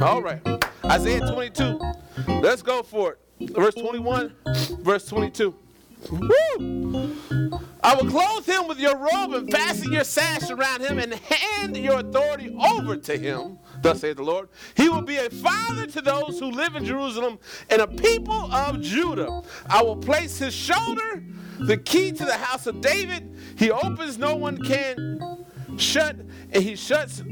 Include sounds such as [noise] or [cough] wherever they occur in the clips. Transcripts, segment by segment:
All right. Isaiah 22. Let's go for it. Verse 21, verse 22. Woo! I will clothe him with your robe and fasten your sash around him and hand your authority over to him. Thus saith the Lord. He will be a father to those who live in Jerusalem and a people of Judah. I will place his shoulder the key to the house of David. He opens, no one can shut, and he shuts,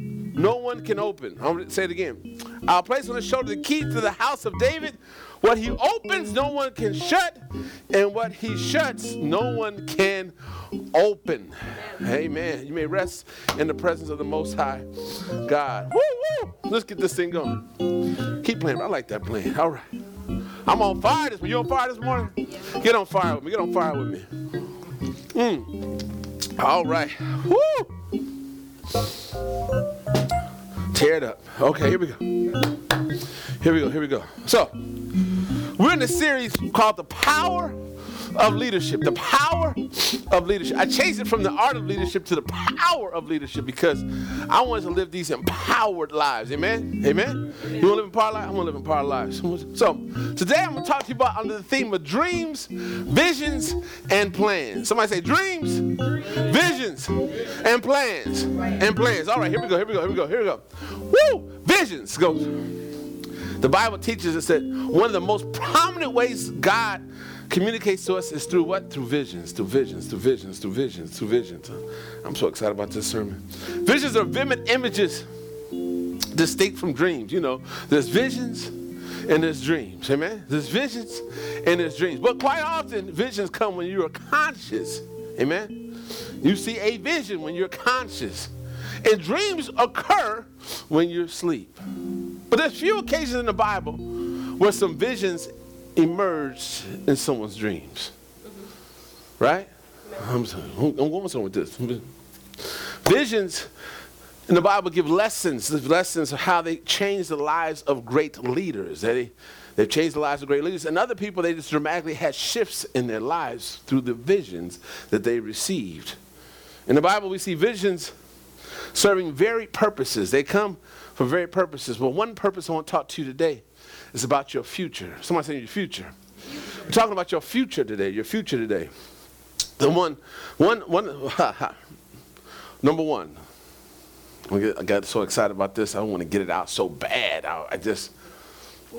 no one can open. I'm going to say it again. I'll place on his shoulder the key to the house of David. What he opens, no one can shut, and what he shuts, no one can open. Amen. You may rest in the presence of the Most High God. Woo, woo. Let's get this thing going. Keep playing. I like that playing. All right. I'm on fire this morning. You on fire this morning? Get on fire with me. Get on fire with me. Mm. All right. Woo. Tear it up. Okay, here we go. Here we go. Here we go. So, we're in a series called The Power of Leadership. The Power of Leadership. I changed it from the art of leadership to the power of leadership because I want to live these empowered lives. Amen? Amen? You want to live empowered lives? I want to live empowered lives. So, today I'm going to talk to you about under the theme of dreams, visions, and plans. Somebody say dreams, visions, and plans. And plans. All right, here we go. Here we go. Here we go. Here we go. Woo! Visions. Go. The Bible teaches us that one of the most prominent ways God communicates to us is through what? Through visions, through visions, through visions, through visions, through visions. I'm so excited about this sermon. Visions are vivid images distinct from dreams. You know, there's visions and there's dreams. Amen? There's visions and there's dreams. But quite often, visions come when you are conscious. Amen? You see a vision when you're conscious. And dreams occur when you're asleep. But there's few occasions in the Bible where some visions emerge in someone's dreams. Right? I'm, I'm going with this. Visions in the Bible give lessons, the lessons of how they change the lives of great leaders. They, they've changed the lives of great leaders. And other people, they just dramatically had shifts in their lives through the visions that they received. In the Bible, we see visions serving varied purposes. They come for varied purposes. But one purpose I want to talk to you today is about your future. Somebody saying your future. We're talking about your future today, your future today. The one, one, one, [laughs] number one. I got so excited about this. I want to get it out so bad. I, I just,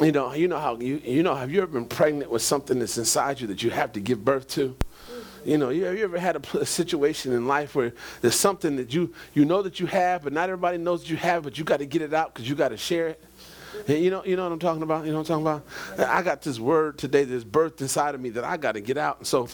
you know, you know how you, you know, have you ever been pregnant with something that's inside you that you have to give birth to? You know, you, have you ever had a, a, situation in life where there's something that you you know that you have, but not everybody knows that you have, but you got to get it out because you got to share it. You know, you know what I'm talking about. You know what I'm talking about. I got this word today that's birthed inside of me that I got to get out. And so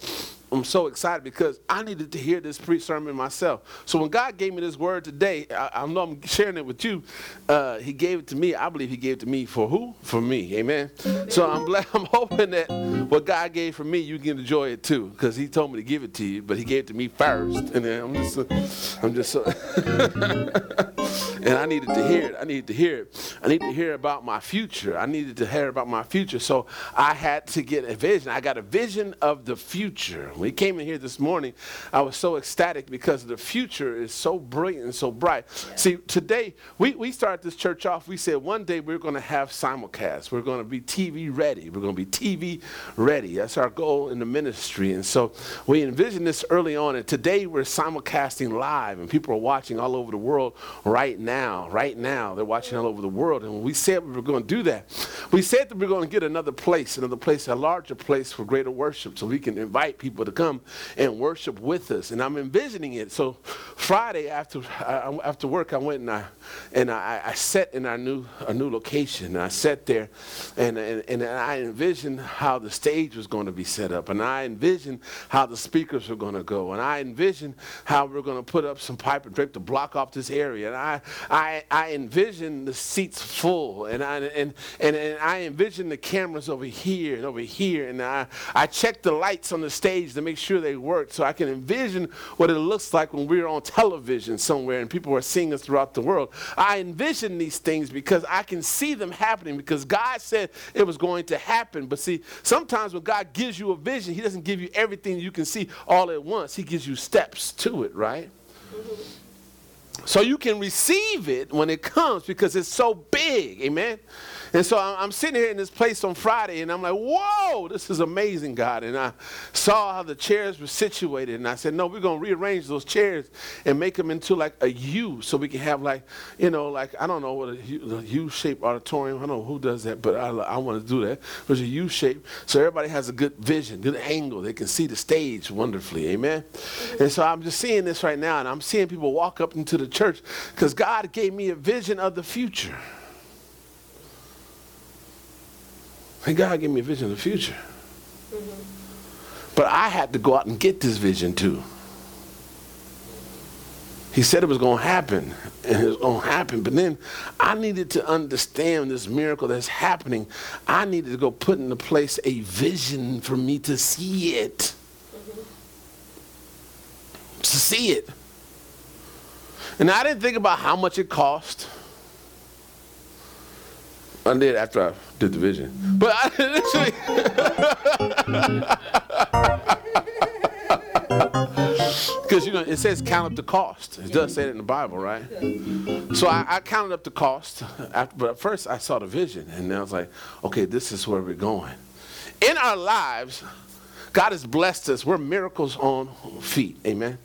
I'm so excited because I needed to hear this pre sermon myself. So when God gave me this word today, I, I know I'm sharing it with you. Uh, he gave it to me. I believe He gave it to me for who? For me. Amen. So I'm glad. [laughs] I'm hoping that what God gave for me, you can enjoy it too, because He told me to give it to you, but He gave it to me first, and then I'm just, uh, I'm just so. [laughs] and I needed to hear it. I needed to hear it. I need to hear about my future. I needed to hear about my future. So I had to get a vision. I got a vision of the future. When he came in here this morning, I was so ecstatic because the future is so brilliant and so bright. Yeah. See, today, we, we started this church off. We said one day we're going to have simulcasts. We're going to be TV ready. We're going to be TV ready. That's our goal in the ministry. And so we envisioned this early on. And today we're simulcasting live, and people are watching all over the world right now. Right now, they're watching all over the world. And we said we were going to do that, we said that we we're going to get another place, another place, a larger place for greater worship so we can invite people to come and worship with us. And I'm envisioning it. So Friday after I, after work, I went and I and I, I sat in our new a new location. And I sat there, and, and and I envisioned how the stage was going to be set up, and I envisioned how the speakers were going to go, and I envisioned how we are going to put up some pipe and drape to block off this area, and I I I envisioned the seats full, and I and and, and I envisioned the cameras over here and over here, and I I checked the lights on the stage to make sure they worked so I can envision what it looks like when we're on television somewhere and people are seeing us throughout the world. I envision these things because I can see them happening because God said it was going to happen. But see, sometimes when God gives you a vision, He doesn't give you everything you can see all at once, He gives you steps to it, right? So you can receive it when it comes because it's so big. Amen. And so I'm sitting here in this place on Friday, and I'm like, whoa, this is amazing, God. And I saw how the chairs were situated, and I said, no, we're going to rearrange those chairs and make them into like a U so we can have like, you know, like, I don't know what a U-shaped auditorium, I don't know who does that, but I, I want to do that. There's a U-shape so everybody has a good vision, good angle. They can see the stage wonderfully, amen? And so I'm just seeing this right now, and I'm seeing people walk up into the church because God gave me a vision of the future. And God gave me a vision of the future. But I had to go out and get this vision too. He said it was going to happen, and it was going to happen. But then I needed to understand this miracle that's happening. I needed to go put into place a vision for me to see it. Mm-hmm. To see it. And I didn't think about how much it cost. I did after I did the vision. But I [laughs] literally. [laughs] Because you know it says count up the cost. It does say it in the Bible, right? So I, I counted up the cost. After, but first I saw the vision, and I was like, okay, this is where we're going. In our lives, God has blessed us. We're miracles on feet. Amen.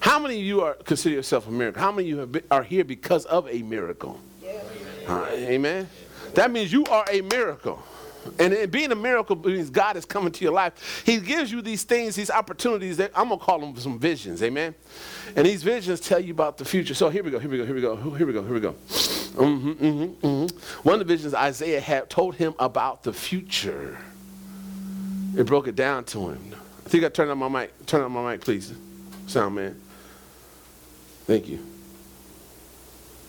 How many of you are consider yourself a miracle? How many of you been, are here because of a miracle? Yeah. Uh, amen. That means you are a miracle. And being a miracle means God is coming to your life. He gives you these things, these opportunities that I'm gonna call them some visions, amen. And these visions tell you about the future. So here we go, here we go, here we go, here we go, here we go. Mm-hmm, mm-hmm, mm-hmm. One of the visions Isaiah had told him about the future. It broke it down to him. I think I turned on my mic. Turn on my mic, please. Sound man. Thank you.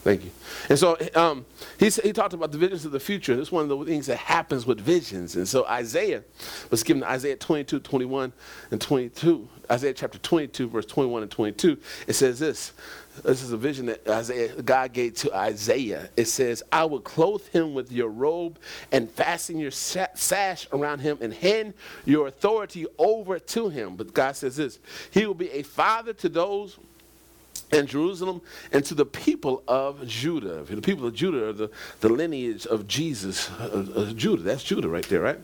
Thank you. And so um, he, he talked about the visions of the future. This is one of the things that happens with visions. And so Isaiah was given Isaiah 22, 21, and 22. Isaiah chapter 22, verse 21 and 22. It says this. This is a vision that Isaiah, God gave to Isaiah. It says, I will clothe him with your robe and fasten your sash around him and hand your authority over to him. But God says this He will be a father to those and Jerusalem and to the people of Judah. The people of Judah are the, the lineage of Jesus, uh, Judah. That's Judah right there, right?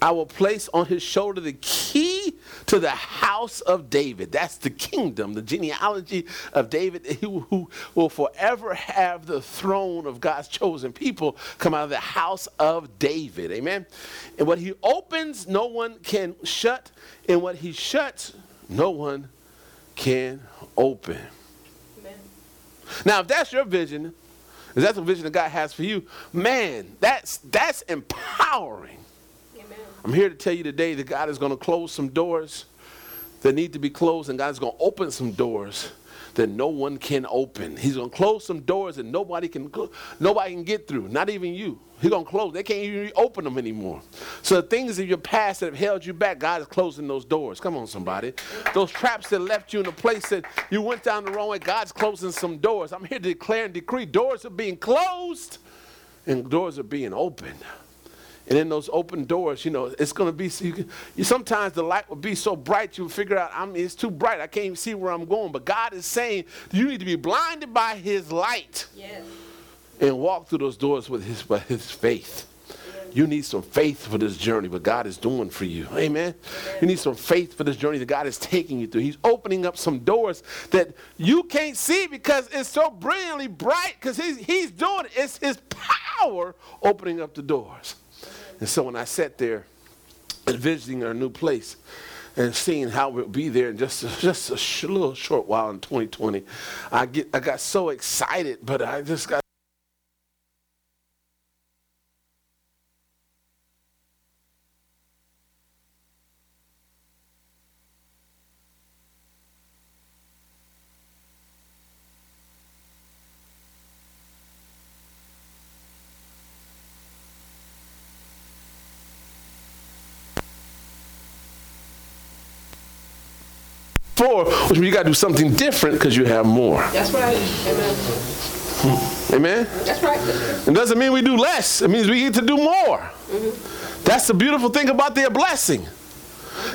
I will place on his shoulder the key to the house of David. That's the kingdom, the genealogy of David, who, who will forever have the throne of God's chosen people come out of the house of David. Amen. And what he opens, no one can shut, and what he shuts, no one can open. Now, if that's your vision, if that's the vision that God has for you, man, that's that's empowering. Amen. I'm here to tell you today that God is going to close some doors that need to be closed, and God's going to open some doors that no one can open. He's going to close some doors that nobody can nobody can get through, not even you. He's going to close. They can't even open them anymore. So the things in your past that have held you back, God is closing those doors. Come on, somebody. Those traps that left you in a place that you went down the wrong way, God's closing some doors. I'm here to declare and decree doors are being closed and doors are being opened. And in those open doors, you know, it's going to be, you, can, you sometimes the light will be so bright you figure out, I mean, it's too bright. I can't even see where I'm going. But God is saying you need to be blinded by his light yes. and walk through those doors with his, by his faith. You need some faith for this journey, what God is doing for you. Amen? Amen. You need some faith for this journey that God is taking you through. He's opening up some doors that you can't see because it's so brilliantly bright because he's, he's doing it. It's his power opening up the doors. And so when I sat there and visiting our new place and seeing how we'll be there in just a, just a sh- little short while in 2020, I get I got so excited, but I just got for, which means you got to do something different because you have more. That's right. Amen. Hmm. Amen. That's right. It doesn't mean we do less. It means we get to do more. Mm-hmm. That's the beautiful thing about their blessing.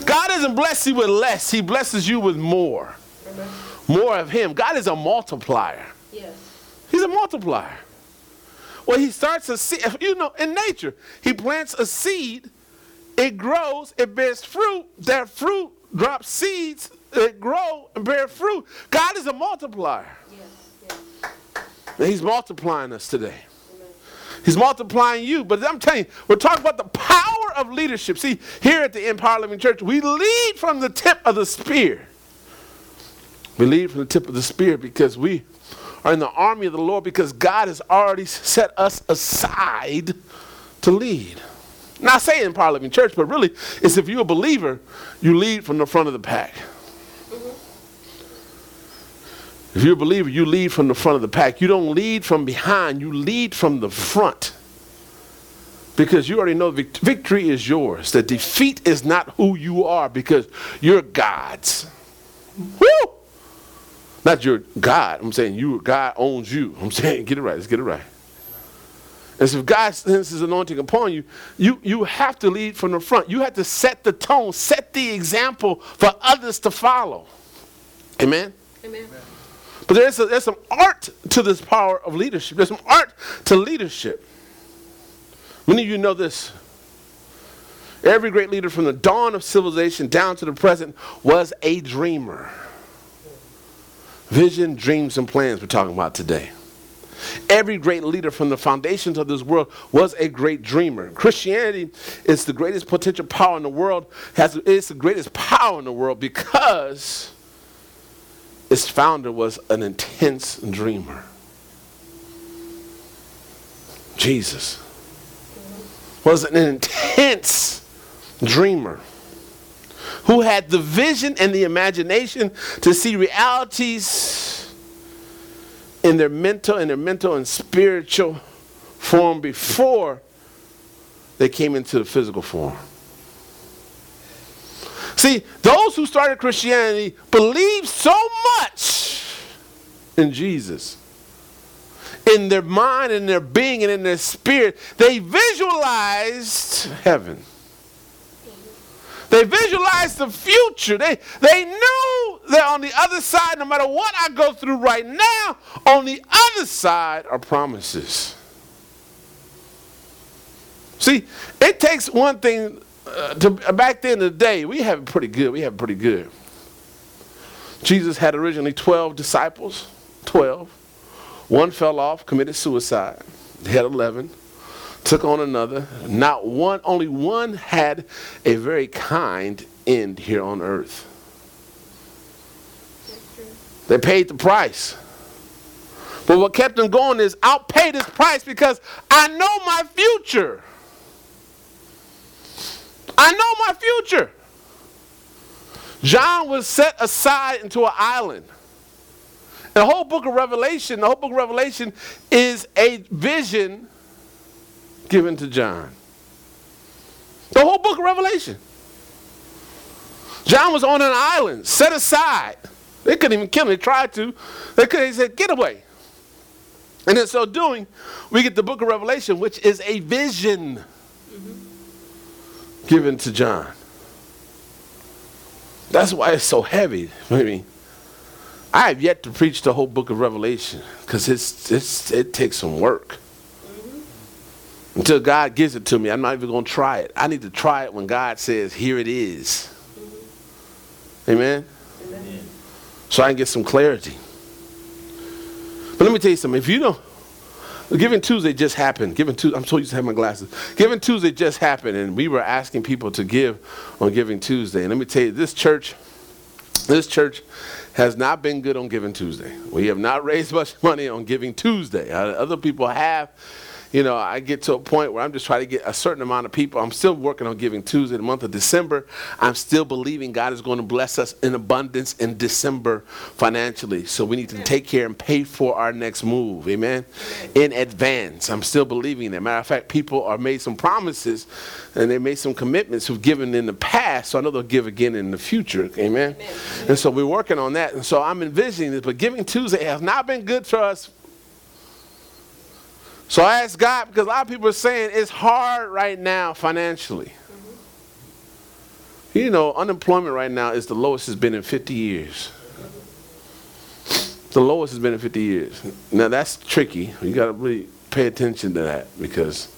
God doesn't bless you with less. He blesses you with more. Amen. More of Him. God is a multiplier. Yes. He's a multiplier. Well, he starts a seed. You know, in nature, he plants a seed, it grows, it bears fruit. That fruit drops seeds, it grow and bear fruit. God is a multiplier. Yes. Yes. He's multiplying us today. He's multiplying you. But I'm telling you, we're talking about the power of leadership. See, here at the Empowered Living Church, we lead from the tip of the spear. We lead from the tip of the spear because we are in the army of the Lord because God has already set us aside to lead. Not saying Empowered Living Church, but really, it's if you're a believer, you lead from the front of the pack. If you're a believer, you lead from the front of the pack. You don't lead from behind, you lead from the front. Because you already know vict- victory is yours. The defeat is not who you are because you're God's. Woo! Not your God. I'm saying you, God owns you. I'm [laughs] saying get it right. Let's get it right. And so if God sends his anointing upon you, you, you have to lead from the front. You have to set the tone, set the example for others to follow. Amen? Amen. But there's, a, there's some art to this power of leadership. There's some art to leadership. Many of you know this. Every great leader from the dawn of civilization down to the present was a dreamer. Vision, dreams, and plans we're talking about today. Every great leader from the foundations of this world was a great dreamer. Christianity is the greatest potential power in the world, has it's the greatest power in the world because its founder was an intense dreamer. Jesus was an intense dreamer who had the vision and the imagination to see realities in their mental and their mental and spiritual form before they came into the physical form. See, those who started Christianity believed so much in Jesus. In their mind, in their being, and in their spirit, they visualized heaven. They visualized the future. They, they knew that on the other side, no matter what I go through right now, on the other side are promises. See, it takes one thing uh, to, back then day, we have it pretty good. We have it pretty good. Jesus had originally 12 disciples, 12. One fell off, committed suicide. He had 11 took on another. Not one, only one had a very kind end here on earth. They paid the price. But what kept them going is I'll pay this price because I know my future. I know my future. John was set aside into an island. The whole book of Revelation, the whole book of Revelation is a vision given to John. The whole book of Revelation. John was on an island, set aside. They couldn't even kill him. They tried to. They could. They said, "Get away." And in so doing, we get the book of Revelation, which is a vision. Given to John. That's why it's so heavy. I mean, I have yet to preach the whole book of Revelation because it's, it's, it takes some work. Mm-hmm. Until God gives it to me, I'm not even going to try it. I need to try it when God says, Here it is. Mm-hmm. Amen? Amen? So I can get some clarity. But let me tell you something. If you know, Giving Tuesday just happened. Giving Tuesday, I'm so used to have my glasses. Giving Tuesday just happened, and we were asking people to give on Giving Tuesday. And let me tell you, this church, this church has not been good on Giving Tuesday. We have not raised [laughs] much money on Giving Tuesday. Uh, other people have you know, I get to a point where I'm just trying to get a certain amount of people. I'm still working on Giving Tuesday, the month of December. I'm still believing God is going to bless us in abundance in December financially. So we need to take care and pay for our next move. Amen. In advance. I'm still believing that. Matter of fact, people are made some promises and they made some commitments who've given in the past. So I know they'll give again in the future. Amen. Amen. And so we're working on that. And so I'm envisioning this. But Giving Tuesday has not been good for us so I asked God because a lot of people are saying it's hard right now financially. You know, unemployment right now is the lowest it's been in 50 years. The lowest it's been in 50 years. Now that's tricky. You got to really pay attention to that because,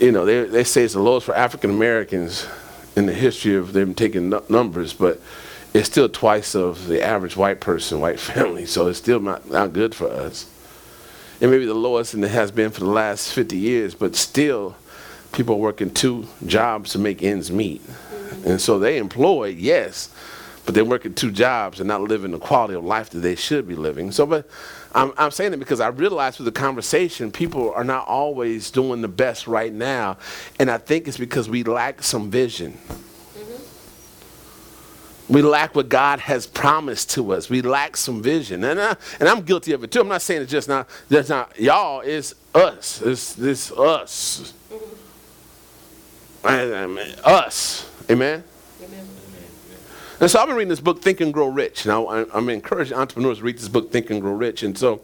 you know, they, they say it's the lowest for African Americans in the history of them taking numbers, but it's still twice of the average white person, white [laughs] family. So it's still not, not good for us. It may be the lowest and it has been for the last 50 years, but still people are working two jobs to make ends meet. Mm-hmm. And so they employed, yes, but they're working two jobs and not living the quality of life that they should be living. So, but I'm, I'm saying it because I realize through the conversation, people are not always doing the best right now. And I think it's because we lack some vision. We lack what God has promised to us. We lack some vision. And, I, and I'm guilty of it too. I'm not saying it's just not, just not y'all, it's us. It's this us. Mm-hmm. us. Amen? And so I've been reading this book, Think and Grow Rich. Now I'm encouraging entrepreneurs to read this book, Think and Grow Rich. And so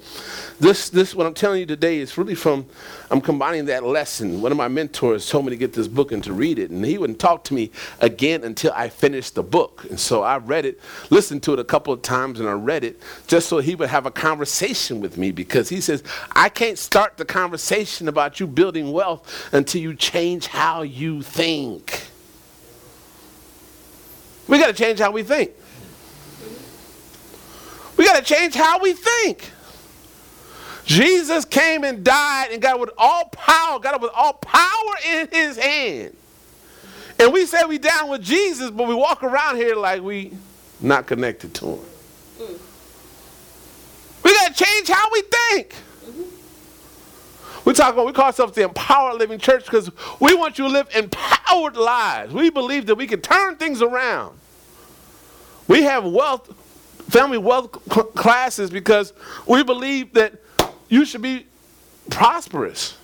this, this, what I'm telling you today is really from, I'm combining that lesson. One of my mentors told me to get this book and to read it. And he wouldn't talk to me again until I finished the book. And so I read it, listened to it a couple of times, and I read it just so he would have a conversation with me because he says, I can't start the conversation about you building wealth until you change how you think. We got to change how we think. We got to change how we think. Jesus came and died and got with all power, got it with all power in his hand. And we say we down with Jesus, but we walk around here like we not connected to him. We got to change how we think. We talk about, we call ourselves the Empowered Living Church because we want you to live empowered lives. We believe that we can turn things around. We have wealth, family wealth classes because we believe that you should be prosperous.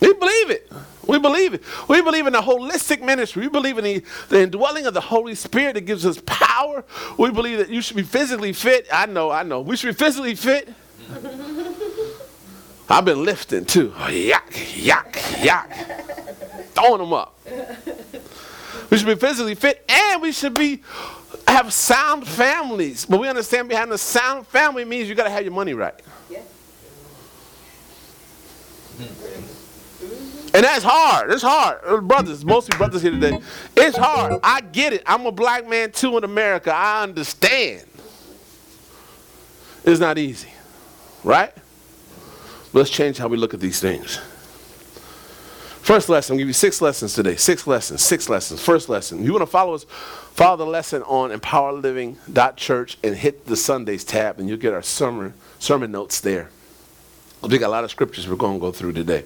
We believe it. We believe it. We believe in a holistic ministry. We believe in the, the indwelling of the Holy Spirit that gives us power. We believe that you should be physically fit. I know, I know. We should be physically fit. I've been lifting too. Yak, yak, yak. Throwing them up. We should be physically fit and we should be have sound families. But we understand behind a sound family means you got to have your money right. And that's hard. It's hard. Uh, brothers, mostly brothers here today. It's hard. I get it. I'm a black man too in America. I understand. It's not easy. Right? Let's change how we look at these things. First lesson, I'll give you six lessons today. Six lessons, six lessons. First lesson. You want to follow us, follow the lesson on empowerliving.church and hit the Sundays tab, and you'll get our sermon, sermon notes there. We got a lot of scriptures we're going to go through today.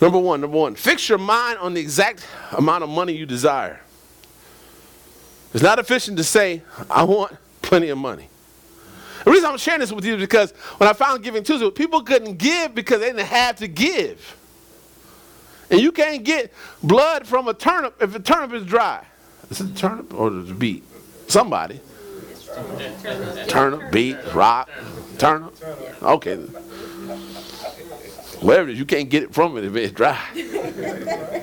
Number one, number one, fix your mind on the exact amount of money you desire. It's not efficient to say, I want [laughs] plenty of money. The reason I'm sharing this with you is because when I found Giving Tuesday, people couldn't give because they didn't have to give. And you can't get blood from a turnip if a turnip is dry. Is it a turnip or the beet? Somebody. Turnip, beet, rock, turnip. Okay. Whatever it is, you can't get it from it if it's dry. [laughs]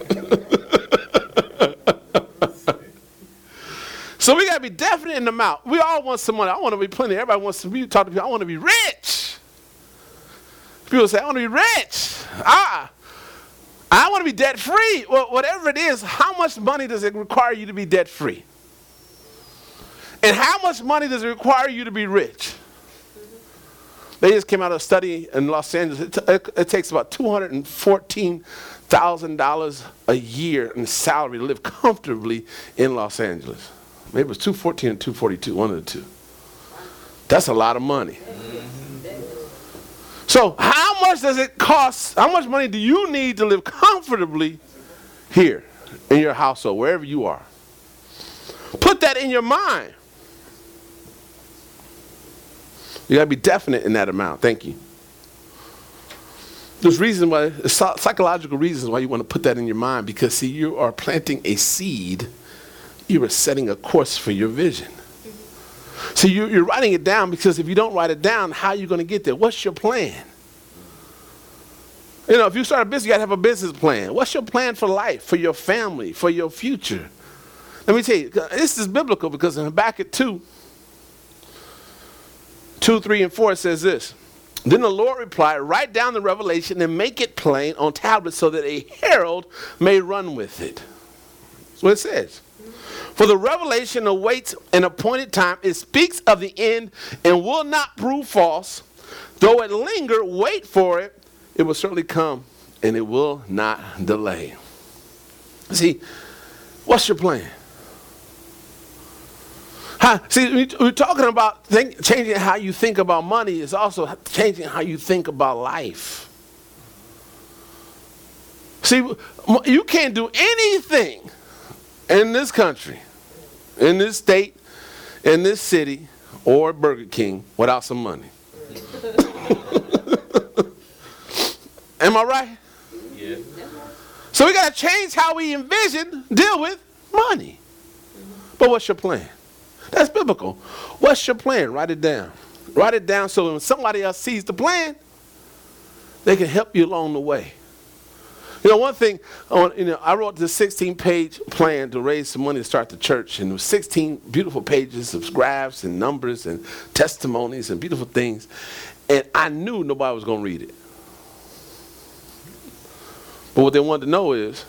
So we got to be definite in the mouth. We all want some money. I want to be plenty. Everybody wants to be, talk to people. I want to be rich. People say, I want to be rich. Ah, I want to be debt free. Well, whatever it is, how much money does it require you to be debt free? And how much money does it require you to be rich? They just came out of a study in Los Angeles. It, it takes about $214,000 a year in salary to live comfortably in Los Angeles. Maybe it was 214 and 242, one of the two. That's a lot of money. So, how much does it cost? How much money do you need to live comfortably here in your household, wherever you are? Put that in your mind. You got to be definite in that amount. Thank you. There's reasons why, psychological reasons why you want to put that in your mind because, see, you are planting a seed you are setting a course for your vision. So you, you're writing it down because if you don't write it down, how are you going to get there? What's your plan? You know, if you start a business, you got to have a business plan. What's your plan for life, for your family, for your future? Let me tell you, uh, this is biblical because in Habakkuk 2, 2, 3, and 4, it says this. Then the Lord replied, Write down the revelation and make it plain on tablets so that a herald may run with it. That's what it says. For the revelation awaits an appointed time. It speaks of the end and will not prove false. Though it linger, wait for it. It will certainly come and it will not delay. See, what's your plan? How, see, we're talking about think, changing how you think about money is also changing how you think about life. See, you can't do anything in this country, in this state, in this city, or Burger King without some money. [laughs] Am I right? Yeah. So we got to change how we envision, deal with money. But what's your plan? That's biblical. What's your plan? Write it down. Write it down so when somebody else sees the plan, they can help you along the way. You know, one thing, you know, I wrote this 16 page plan to raise some money to start the church, and it was 16 beautiful pages of graphs and numbers and testimonies and beautiful things. And I knew nobody was going to read it. But what they wanted to know is,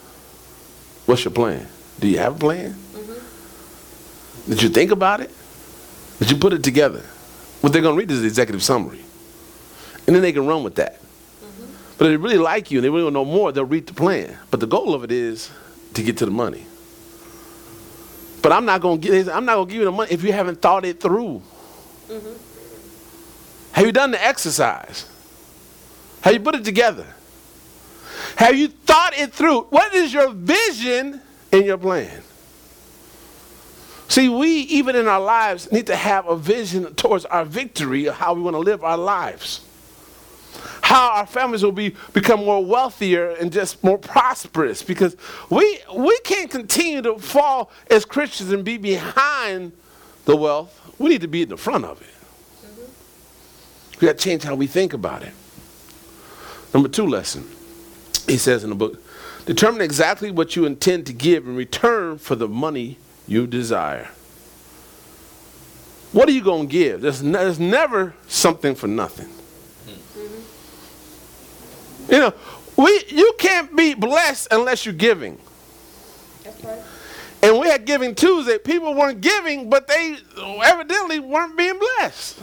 what's your plan? Do you have a plan? Mm-hmm. Did you think about it? Did you put it together? What they're going to read is the executive summary. And then they can run with that. But if they really like you and they really want to know more, they'll read the plan. But the goal of it is to get to the money. But I'm not going to give I'm not going to give you the money if you haven't thought it through. Mm-hmm. Have you done the exercise? Have you put it together? Have you thought it through? What is your vision in your plan? See, we, even in our lives, need to have a vision towards our victory of how we want to live our lives. How our families will be, become more wealthier and just more prosperous because we, we can't continue to fall as Christians and be behind the wealth. We need to be in the front of it. Mm-hmm. We got to change how we think about it. Number two lesson, he says in the book determine exactly what you intend to give in return for the money you desire. What are you going to give? There's, there's never something for nothing. Mm-hmm. You know, we, you can't be blessed unless you're giving. That's right. And we had Giving Tuesday. People weren't giving, but they evidently weren't being blessed.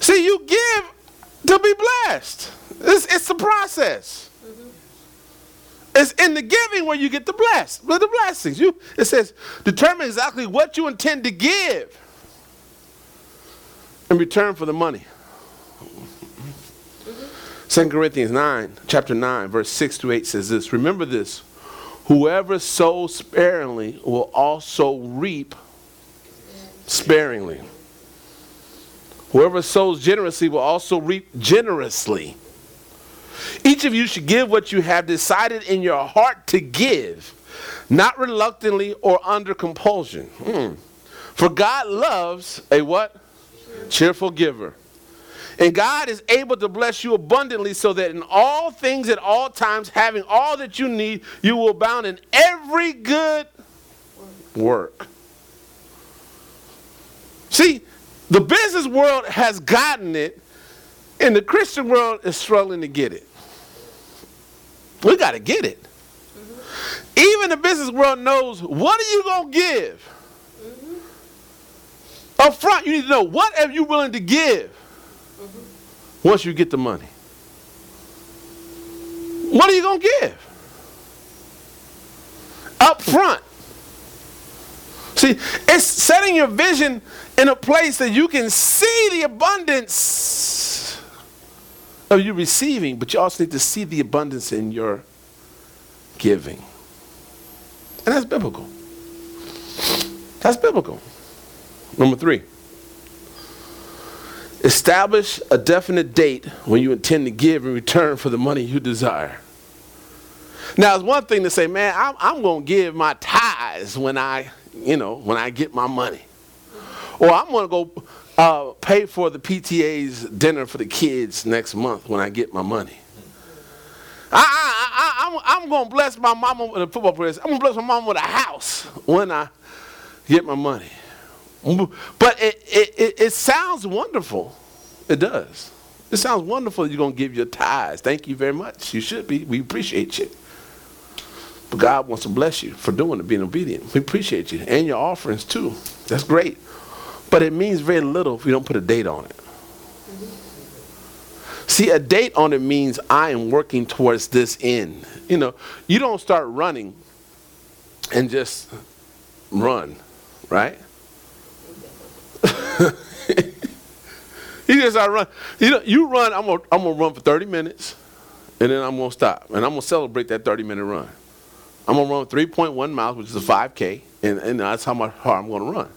See, you give to be blessed. It's, it's the process. It's in the giving where you get the blessed, the blessings. You, it says, determine exactly what you intend to give in return for the money. Second Corinthians 9, chapter 9, verse 6 to 8 says this Remember this whoever sows sparingly will also reap sparingly. Whoever sows generously will also reap generously. Each of you should give what you have decided in your heart to give, not reluctantly or under compulsion. Hmm. For God loves a what? Cheerful giver. And God is able to bless you abundantly so that in all things at all times, having all that you need, you will abound in every good work. See, the business world has gotten it, and the Christian world is struggling to get it. We got to get it. Mm-hmm. Even the business world knows what are you going to give? Mm-hmm. Up front, you need to know what are you willing to give. Once you get the money. What are you going to give? Up front. See, it's setting your vision in a place that you can see the abundance of you receiving, but you also need to see the abundance in your giving. And that's biblical. That's biblical. Number three, establish a definite date when you intend to give in return for the money you desire. Now, it's one thing to say, man, I'm, I'm going to give my tithes when I, you know, when I get my money. Or I'm going to go uh, pay for the PTA's dinner for the kids next month when I get my money. I, I, I, I'm, I'm going to bless my mama with a football player. I'm going to bless my mom with a house when I get my money. But it, it, it, sounds wonderful. It does. It sounds wonderful you're going to give your tithes. Thank you very much. You should be. We appreciate you. But God wants to bless you for doing it, being obedient. We appreciate you. And your offerings too. That's great. But it means very little if you don't put a date on it. See, a date on it means I am working towards this end. You know, you don't start running and just run, right? You just start run. You know, you run. I'm gonna, I'm gonna run for 30 minutes, and then I'm gonna stop, and I'm gonna celebrate that 30 minute run. I'm gonna run 3.1 miles, which is a 5K, and, and that's how much hard I'm gonna run.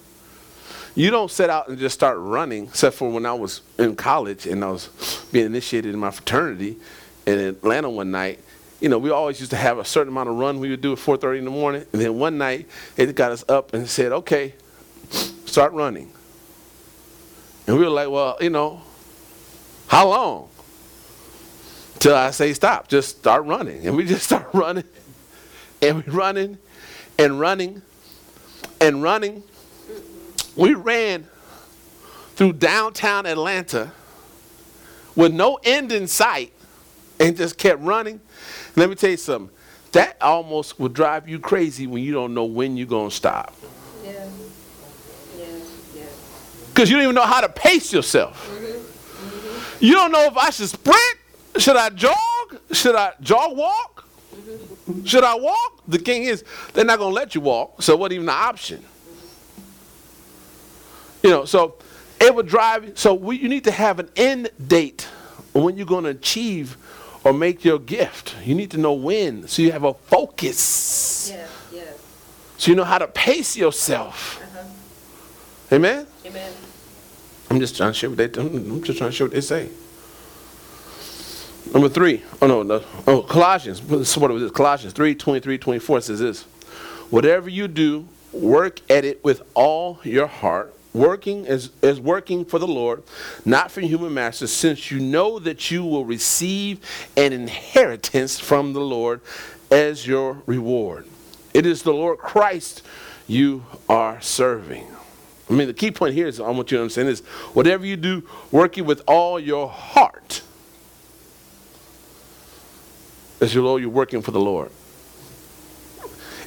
You don't set out and just start running, except for when I was in college and I was being initiated in my fraternity in Atlanta one night. You know, we always used to have a certain amount of run we would do at 4:30 in the morning, and then one night it got us up and said, "Okay, start running." And we were like, "Well, you know, how long?" Till I say stop, just start running, and we just [laughs] start running and we're running and running and running. We ran through downtown Atlanta with no end in sight and just kept running. Let me tell you something. That almost will drive you crazy when you don't know when you're going to stop. Yeah. Yeah. Because you don't even know how to pace yourself. Mm-hmm. Mm-hmm. You don't know if I should sprint, should I jog, should I jog walk? Should I walk? The thing is, they're not going to let you walk. So what even the option? You know, so it would drive. So we, you need to have an end date when you're going to achieve or make your gift. You need to know when, so you have a focus. Yes, yes. So you know how to pace yourself. Amen. Amen. I'm just trying to share what they. I'm just trying to share what they say. Number three. Oh no, no. Oh, Colossians. What was this? Colossians 3, 23, 24 says this. Whatever you do, work at it with all your heart, working as, as working for the Lord, not for human masters, since you know that you will receive an inheritance from the Lord as your reward. It is the Lord Christ you are serving. I mean, the key point here is I want you to understand is whatever you do, working with all your heart as you know you're working for the Lord.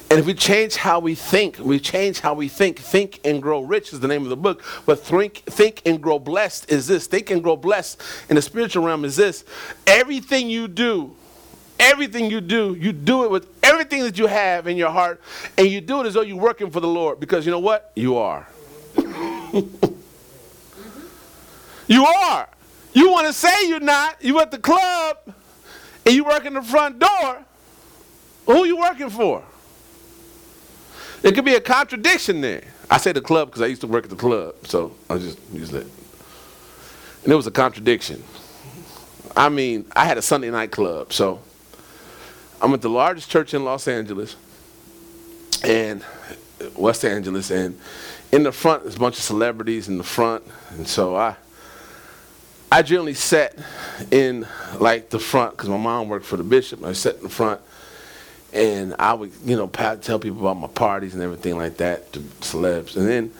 And if we change how we think, we change how we think. Think and grow rich is the name of the book. But think, think and grow blessed is this. Think and grow blessed in the spiritual realm is this. Everything you do, everything you do, you do it with everything that you have in your heart, and you do it as though you're working for the Lord. Because you know what? You are. You are. You want to say you're not. You at the club and you work in the front door, who are you working for? It could be a contradiction there. I say the club because I used to work at the club, so I just use that. And it was a contradiction. I mean, I had a Sunday night club, so I'm at the largest church in Los Angeles, and West Angeles, and in the front there's a bunch of celebrities in the front, and so I I generally sat in like the front because my mom worked for the bishop. I sat in the front, and I would you know tell people about my parties and everything like that to celebs, and then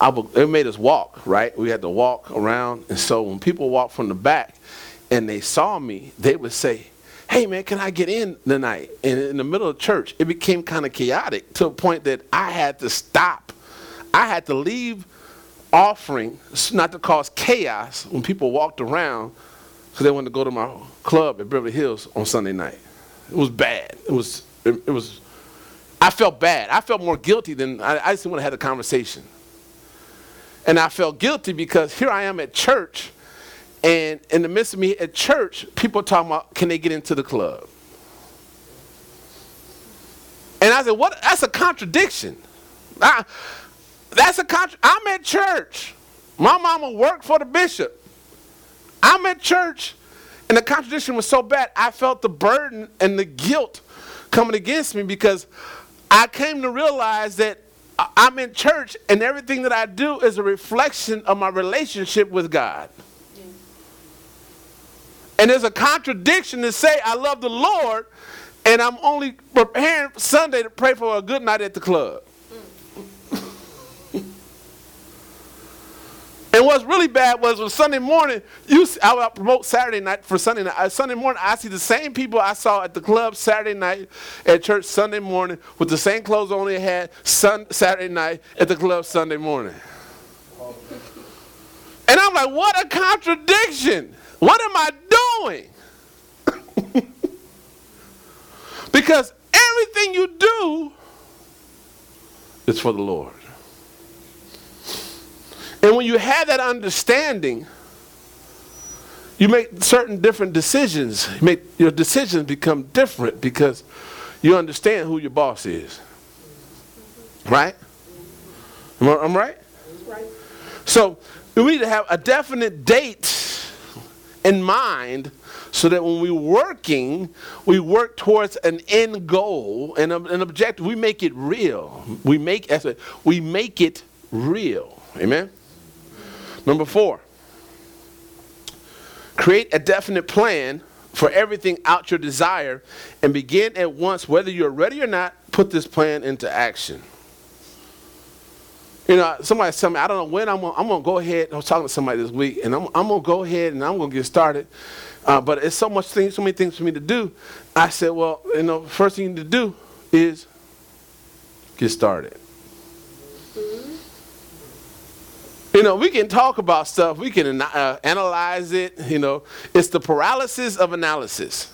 I would, it made us walk right. We had to walk around, and so when people walked from the back, and they saw me, they would say, hey man, can I get in tonight? And in the middle of church, it became kind of chaotic to a point that I had to stop. I had to leave offering not to cause chaos when people walked around because they wanted to go to my club at Beverly Hills on Sunday night. It was bad. It was, it, it was, I felt bad. I felt more guilty than, I, I just want to have a conversation. And I felt guilty because here I am at church, and in the midst of me at church, people talking about, can they get into the club? And I said, what? That's a contradiction. I, that's a contra- I'm at church. My mama worked for the bishop. I'm at church. And the contradiction was so bad, I felt the burden and the guilt coming against me because I came to realize that I'm in church and everything that I do is a reflection of my relationship with God. And there's a contradiction to say I love the Lord and I'm only preparing Sunday to pray for a good night at the club. [laughs] And what's really bad was on Sunday morning, you I would promote Saturday night for Sunday night. Uh, Sunday morning, I see the same people I saw at the club Saturday night at church Sunday morning with the same clothes on they had sun, Saturday night at the club Sunday morning. And I'm like, what a contradiction. What am I doing? [laughs] because everything you do is for the Lord. And when you have that understanding, you make certain different decisions. You make your decisions become different because you understand who your boss is. Right? I'm right? right. So we need to have a definite date in mind so that when we're working, we work towards an end goal and an objective. We make it real. We make we make it real. Amen. Number four, create a definite plan for everything out your desire and begin at once, whether you're ready or not, put this plan into action. You know, somebody told me, I don't know when I'm gonna, I'm gonna go ahead. I was talking to somebody this week, and I'm, I'm gonna go ahead and I'm gonna get started. Uh, but it's so much things, so many things for me to do. I said, well, you know, first thing you need to do is get started. You know, we can talk about stuff, we can uh, analyze it. You know, it's the paralysis of analysis.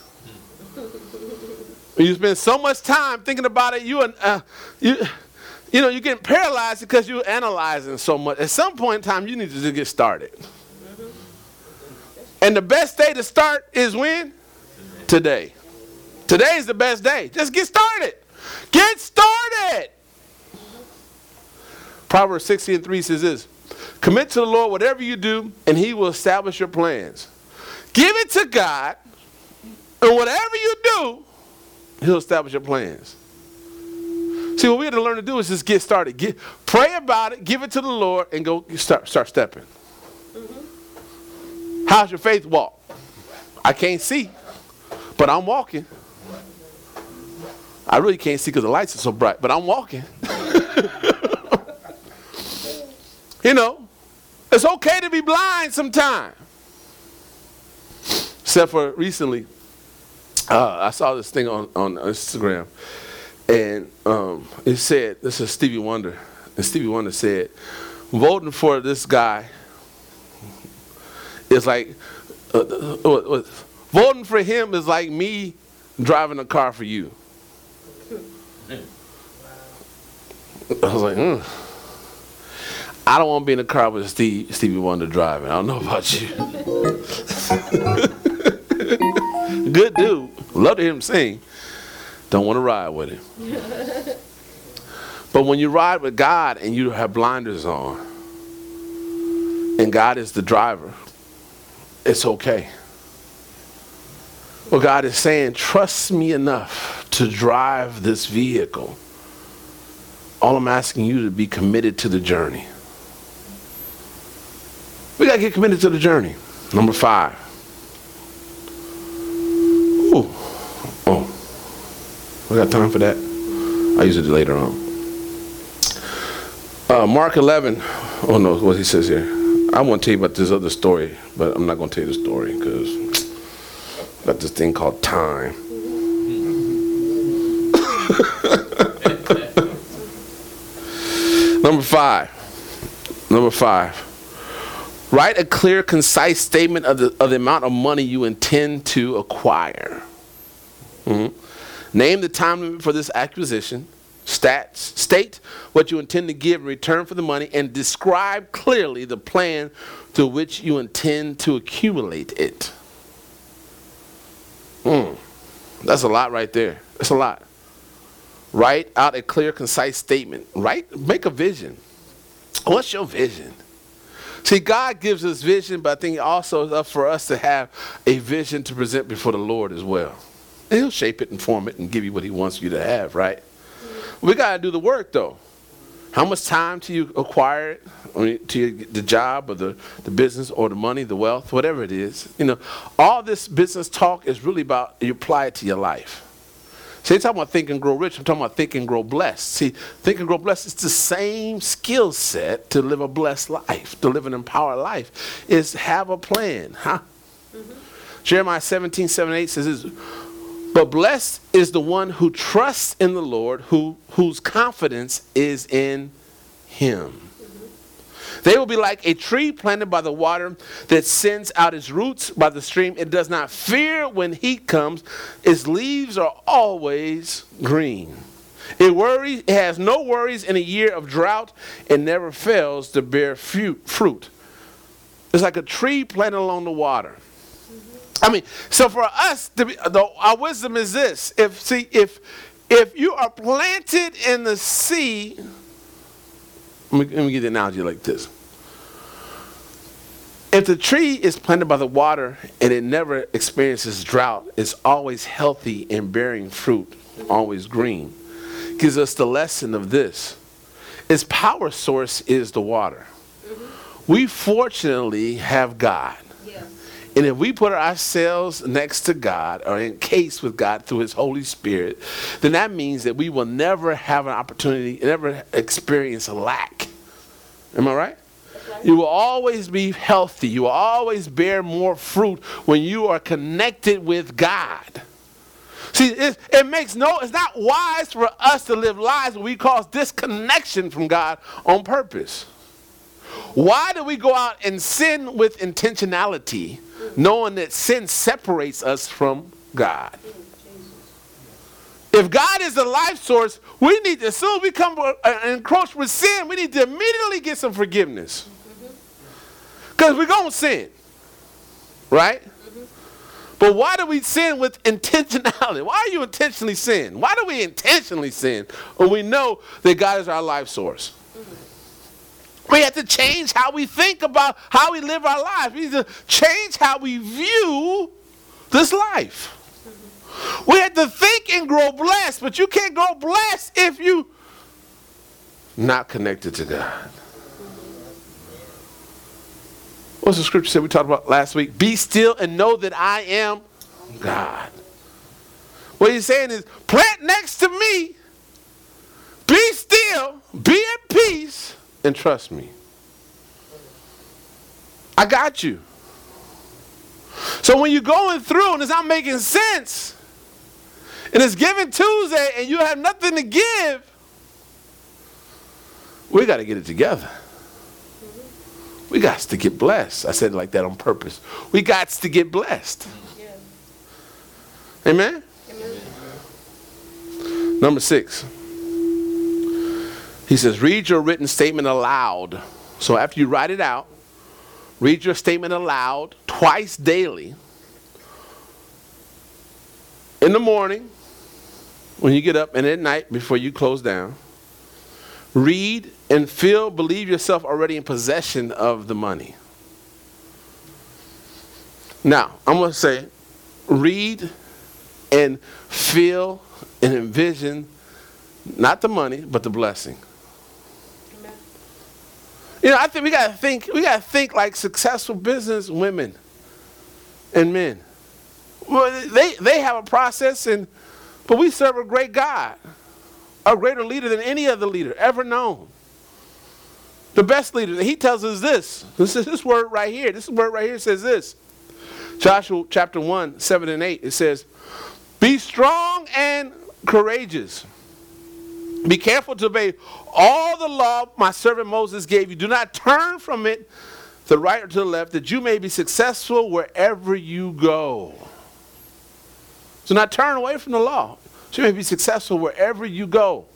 [laughs] you spend so much time thinking about it, you, uh, you, you know, you're getting paralyzed because you're analyzing so much. At some point in time, you need to just get started. And the best day to start is when? Today. Today is the best day. Just get started. Get started. Proverbs 16 and 3 says this Commit to the Lord whatever you do, and He will establish your plans. Give it to God, and whatever you do, He'll establish your plans. See, what we had to learn to do is just get started. Get, pray about it, give it to the Lord, and go start, start stepping. Mm-hmm. How's your faith walk? I can't see, but I'm walking. I really can't see because the lights are so bright, but I'm walking. [laughs] you know, it's okay to be blind sometimes. Except for recently, uh, I saw this thing on, on Instagram, and um, it said, this is Stevie Wonder, and Stevie Wonder said, voting for this guy is like, uh, uh, uh voting for him is like me driving a car for you. I was like, hmm. I don't want to be in a car with Steve, Stevie Wonder driving. I don't know about you. [laughs] Good dude. Love to hear him sing. Don't want to ride with him. but when you ride with God and you have blinders on, and God is the driver, it's okay. Well, God is saying, trust me enough to drive this vehicle. All I'm asking you to be committed to the journey. We got to get committed to the journey. Number five. Ooh. Oh. We got time for that? I use it later on. Uh, Mark 11. Oh no, what he says here. I want to tell you about this other story, but I'm not going to tell you the story because got this thing called time. [laughs] Number five. Number five. Write a clear, concise statement of the, of the amount of money you intend to acquire. Mm-hmm. Name the time limit for this acquisition. Stats, state what you intend to give in return for the money and describe clearly the plan to which you intend to accumulate it. Mm. That's a lot right there. That's a lot. Write out a clear, concise statement. Write, make a vision. What's your vision? See, God gives us vision, but I think also it's up for us to have a vision to present before the Lord as well. And He'll shape it and form it and give you what He wants you to have, right? We got to do the work, though. How much time do you acquire it? I mean, to your, the job or the, the business or the money, the wealth, whatever it is. You know, all this business talk is really about you apply it to your life. See, I'm talking about think and grow rich. I'm talking about think and grow blessed. See, think and grow blessed. It's the same skill set to live a blessed life, to live an empowered life. Is have a plan, huh? Mm-hmm. Jeremiah 17, 7, 8 says this. But blessed is the one who trusts in the Lord, who whose confidence is in him. They will be like a tree planted by the water that sends out its roots by the stream. It does not fear when heat comes. Its leaves are always green. It worries, it has no worries in a year of drought. and never fails to bear fruit. It's like a tree planted along the water. I mean, so for us, the, the, our wisdom is this: if see, if if you are planted in the sea, let me, let me give the analogy like this: if the tree is planted by the water and it never experiences drought, it's always healthy and bearing fruit, always green. Gives us the lesson of this. Its power source is the water. Mm-hmm. We fortunately have God. And if we put ourselves next to God or encased with God through His Holy Spirit, then that means that we will never have an opportunity, never experience a lack. Am I right? You will always be healthy. You will always bear more fruit when you are connected with God. See, it, it, makes no, it's not wise for us to live lives where we cause disconnection from God on purpose. Why do we go out and sin with intentionality, knowing that sin separates us from God? If God is the life source, we need to, as soon as we come uh, encroach with sin, we need to immediately get some forgiveness. Because we're going to sin. Right? But why do we sin with intentionality? Why are you intentionally sin? Why do we intentionally sin when we know that God is our life source? We have to change how we think about how we live our lives. We need to change how we view this life. We have to think and grow blessed, but you can't grow blessed if you not connected to God. What's the scripture said we talked about last week? Be still and know that I am God. What he's saying is, plant next to me, be still, be at peace, and trust me. I got you. So when you're going through and it's not making sense, and it's Giving Tuesday and you have nothing to give, we got to get it together. We got to get blessed. I said it like that on purpose. We got to get blessed. Yeah. Amen? Amen? Number six. He says, read your written statement aloud. So after you write it out, read your statement aloud twice daily. In the morning, when you get up, and at night before you close down. Read and feel, believe yourself already in possession of the money. Now, I'm going to say, read and feel and envision not the money, but the blessing. You know, I think we gotta think. We gotta think like successful business women and men. Well, they they have a process, and but we serve a great God, a greater leader than any other leader ever known. The best leader. He tells us this. This is this word right here. This word right here says this. Joshua chapter 1, 7 and 8. It says, Be strong and courageous. Be careful to obey all the law my servant Moses gave you. Do not turn from it to the right or to the left, that you may be successful wherever you go. So not turn away from the law. So you may be successful wherever you go.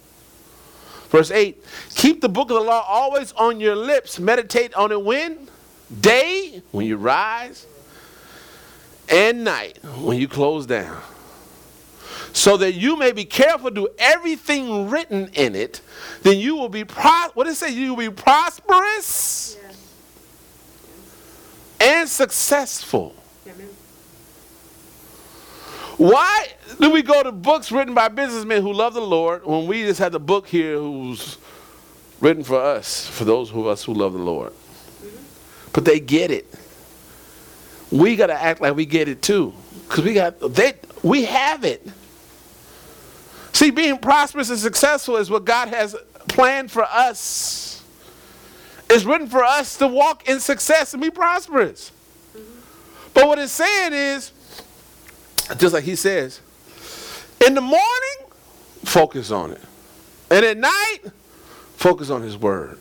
Verse 8 Keep the book of the law always on your lips. Meditate on it when? Day, when you rise, and night, when you close down. So that you may be careful to do everything written in it, then you will be pro- what it say? You will be prosperous and successful. Why do we go to books written by businessmen who love the Lord when we just have the book here who's written for us, for those of us who love the Lord? Mm-hmm. But they get it. We got to act like we get it too. Because we got, they, we have it. See, being prosperous and successful is what God has planned for us. It's written for us to walk in success and be prosperous. But what it's saying is, just like he says, in the morning, focus on it. And at night, focus on his word.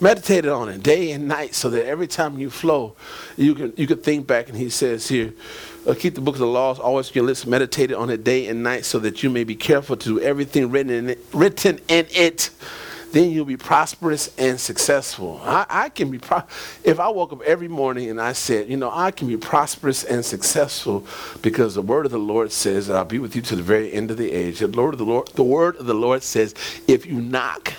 Meditate on it day and night so that every time you flow, you can you can think back and he says here, uh, keep the book of the laws always your lips, meditate on it day and night so that you may be careful to do everything written in it, written in it then you'll be prosperous and successful. I, I can be, pro- if I woke up every morning and I said, you know, I can be prosperous and successful because the word of the Lord says that I'll be with you to the very end of the age. The, Lord of the, Lord, the word of the Lord says, if you knock,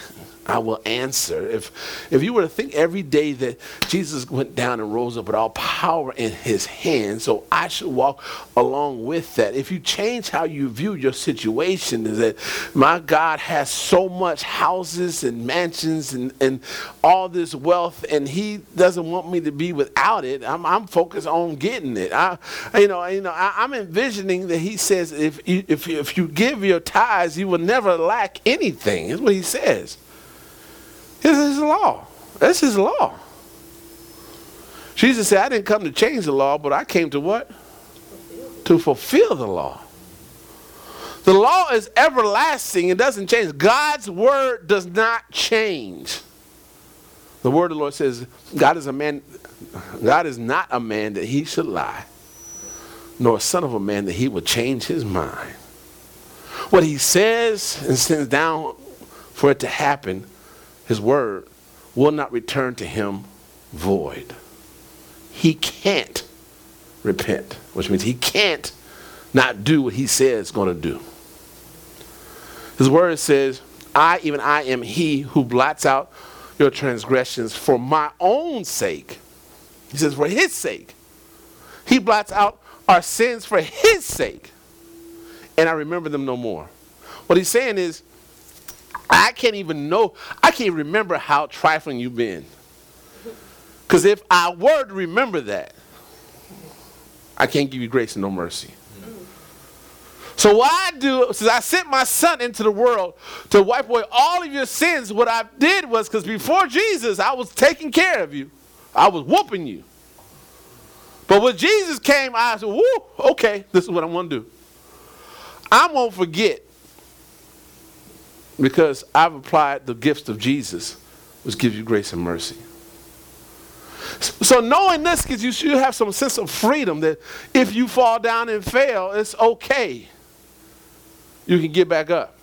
I will answer. If, if you were to think every day that Jesus went down and rose up with all power in his hand, so I should walk along with that. If you change how you view your situation, is that my God has so much houses and mansions and, and all this wealth, and he doesn't want me to be without it. I'm, I'm focused on getting it. I, you know, you know, I, am envisioning that he says, if you, if, you, if you give your tithes, you will never lack anything. Is what he says. This is his law. That's his law. Jesus said, I didn't come to change the law, but I came to what? To fulfill the law. The law is everlasting, it doesn't change. God's word does not change. The word of the Lord says, God is a man, God is not a man that he should lie, nor a son of a man that he would change his mind. What he says and sends down for it to happen his word will not return to him void. He can't repent, which means he can't not do what he says is going to do. His word says, I, even I, am he who blots out your transgressions for my own sake. He says, for his sake. He blots out our sins for his sake. And I remember them no more. What he's saying is, I can't even know, I can't remember how trifling you've been. Because if I were to remember that, I can't give you grace and no mercy. So what I do, since I sent my son into the world to wipe away all of your sins, what I did was, because before Jesus, I was taking care of you. I was whooping you. But when Jesus came, I said, whoo, okay, this is what I'm to do. I'm to forget because I've applied the gifts of Jesus, which gives you grace and mercy. So knowing this gives you should have some sense of freedom that if you fall down and fail, it's okay. You can get back up.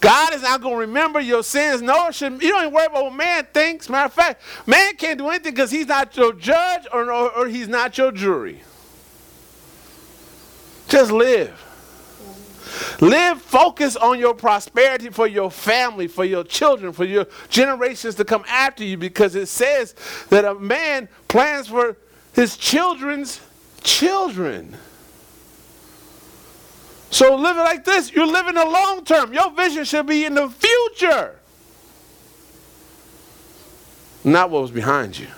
God is not going to remember your sins. No, should, you don't even worry about what man thinks. Matter of fact, man can't do anything because he's not your judge or, or, or he's not your jury. Just live. Live focus on your prosperity for your family, for your children, for your generations to come after you because it says that a man plans for his children's children. So living like this, you're living the long term. Your vision should be in the future. Not what was behind you.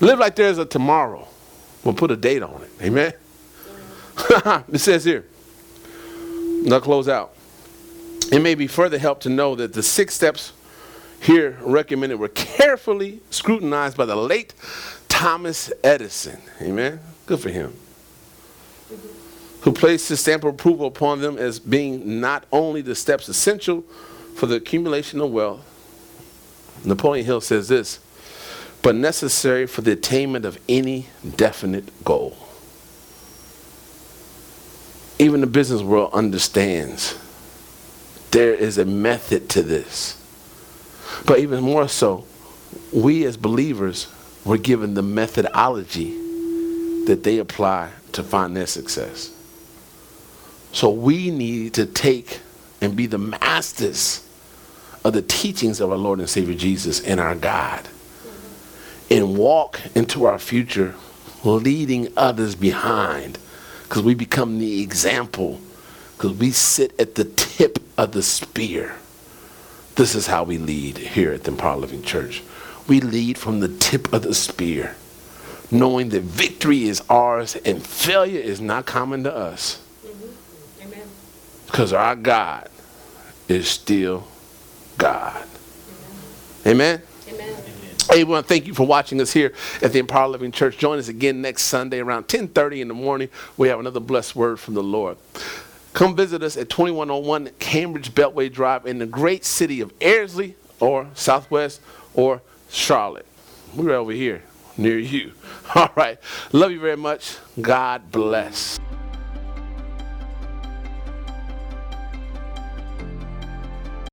Live like there's a tomorrow. We'll put a date on it. Amen. [laughs] it says here. Now close out. It may be further help to know that the six steps here recommended were carefully scrutinized by the late Thomas Edison. Amen. Good for him. Who placed his stamp of approval upon them as being not only the steps essential for the accumulation of wealth. Napoleon Hill says this, but necessary for the attainment of any definite goal even the business world understands there is a method to this. But even more so, we as believers were given the methodology that they apply to find their success. So we need to take and be the masters of the teachings of our Lord and Savior Jesus and our God and walk into our future leading others behind because we become the example, because we sit at the tip of the spear. This is how we lead here at the Empowered Living Church. We lead from the tip of the spear, knowing that victory is ours and failure is not common to us. Mm-hmm. Because our God is still God. Amen. Amen. We thank you for watching us here at the Empowered Living Church. Join us again next Sunday around 10:30 in the morning. We have another blessed word from the Lord. Come visit us at 2101 Cambridge Beltway Drive in the great city of Ayrsley or Southwest or Charlotte. We're over here near you. [laughs] All right. Love you very much. God bless.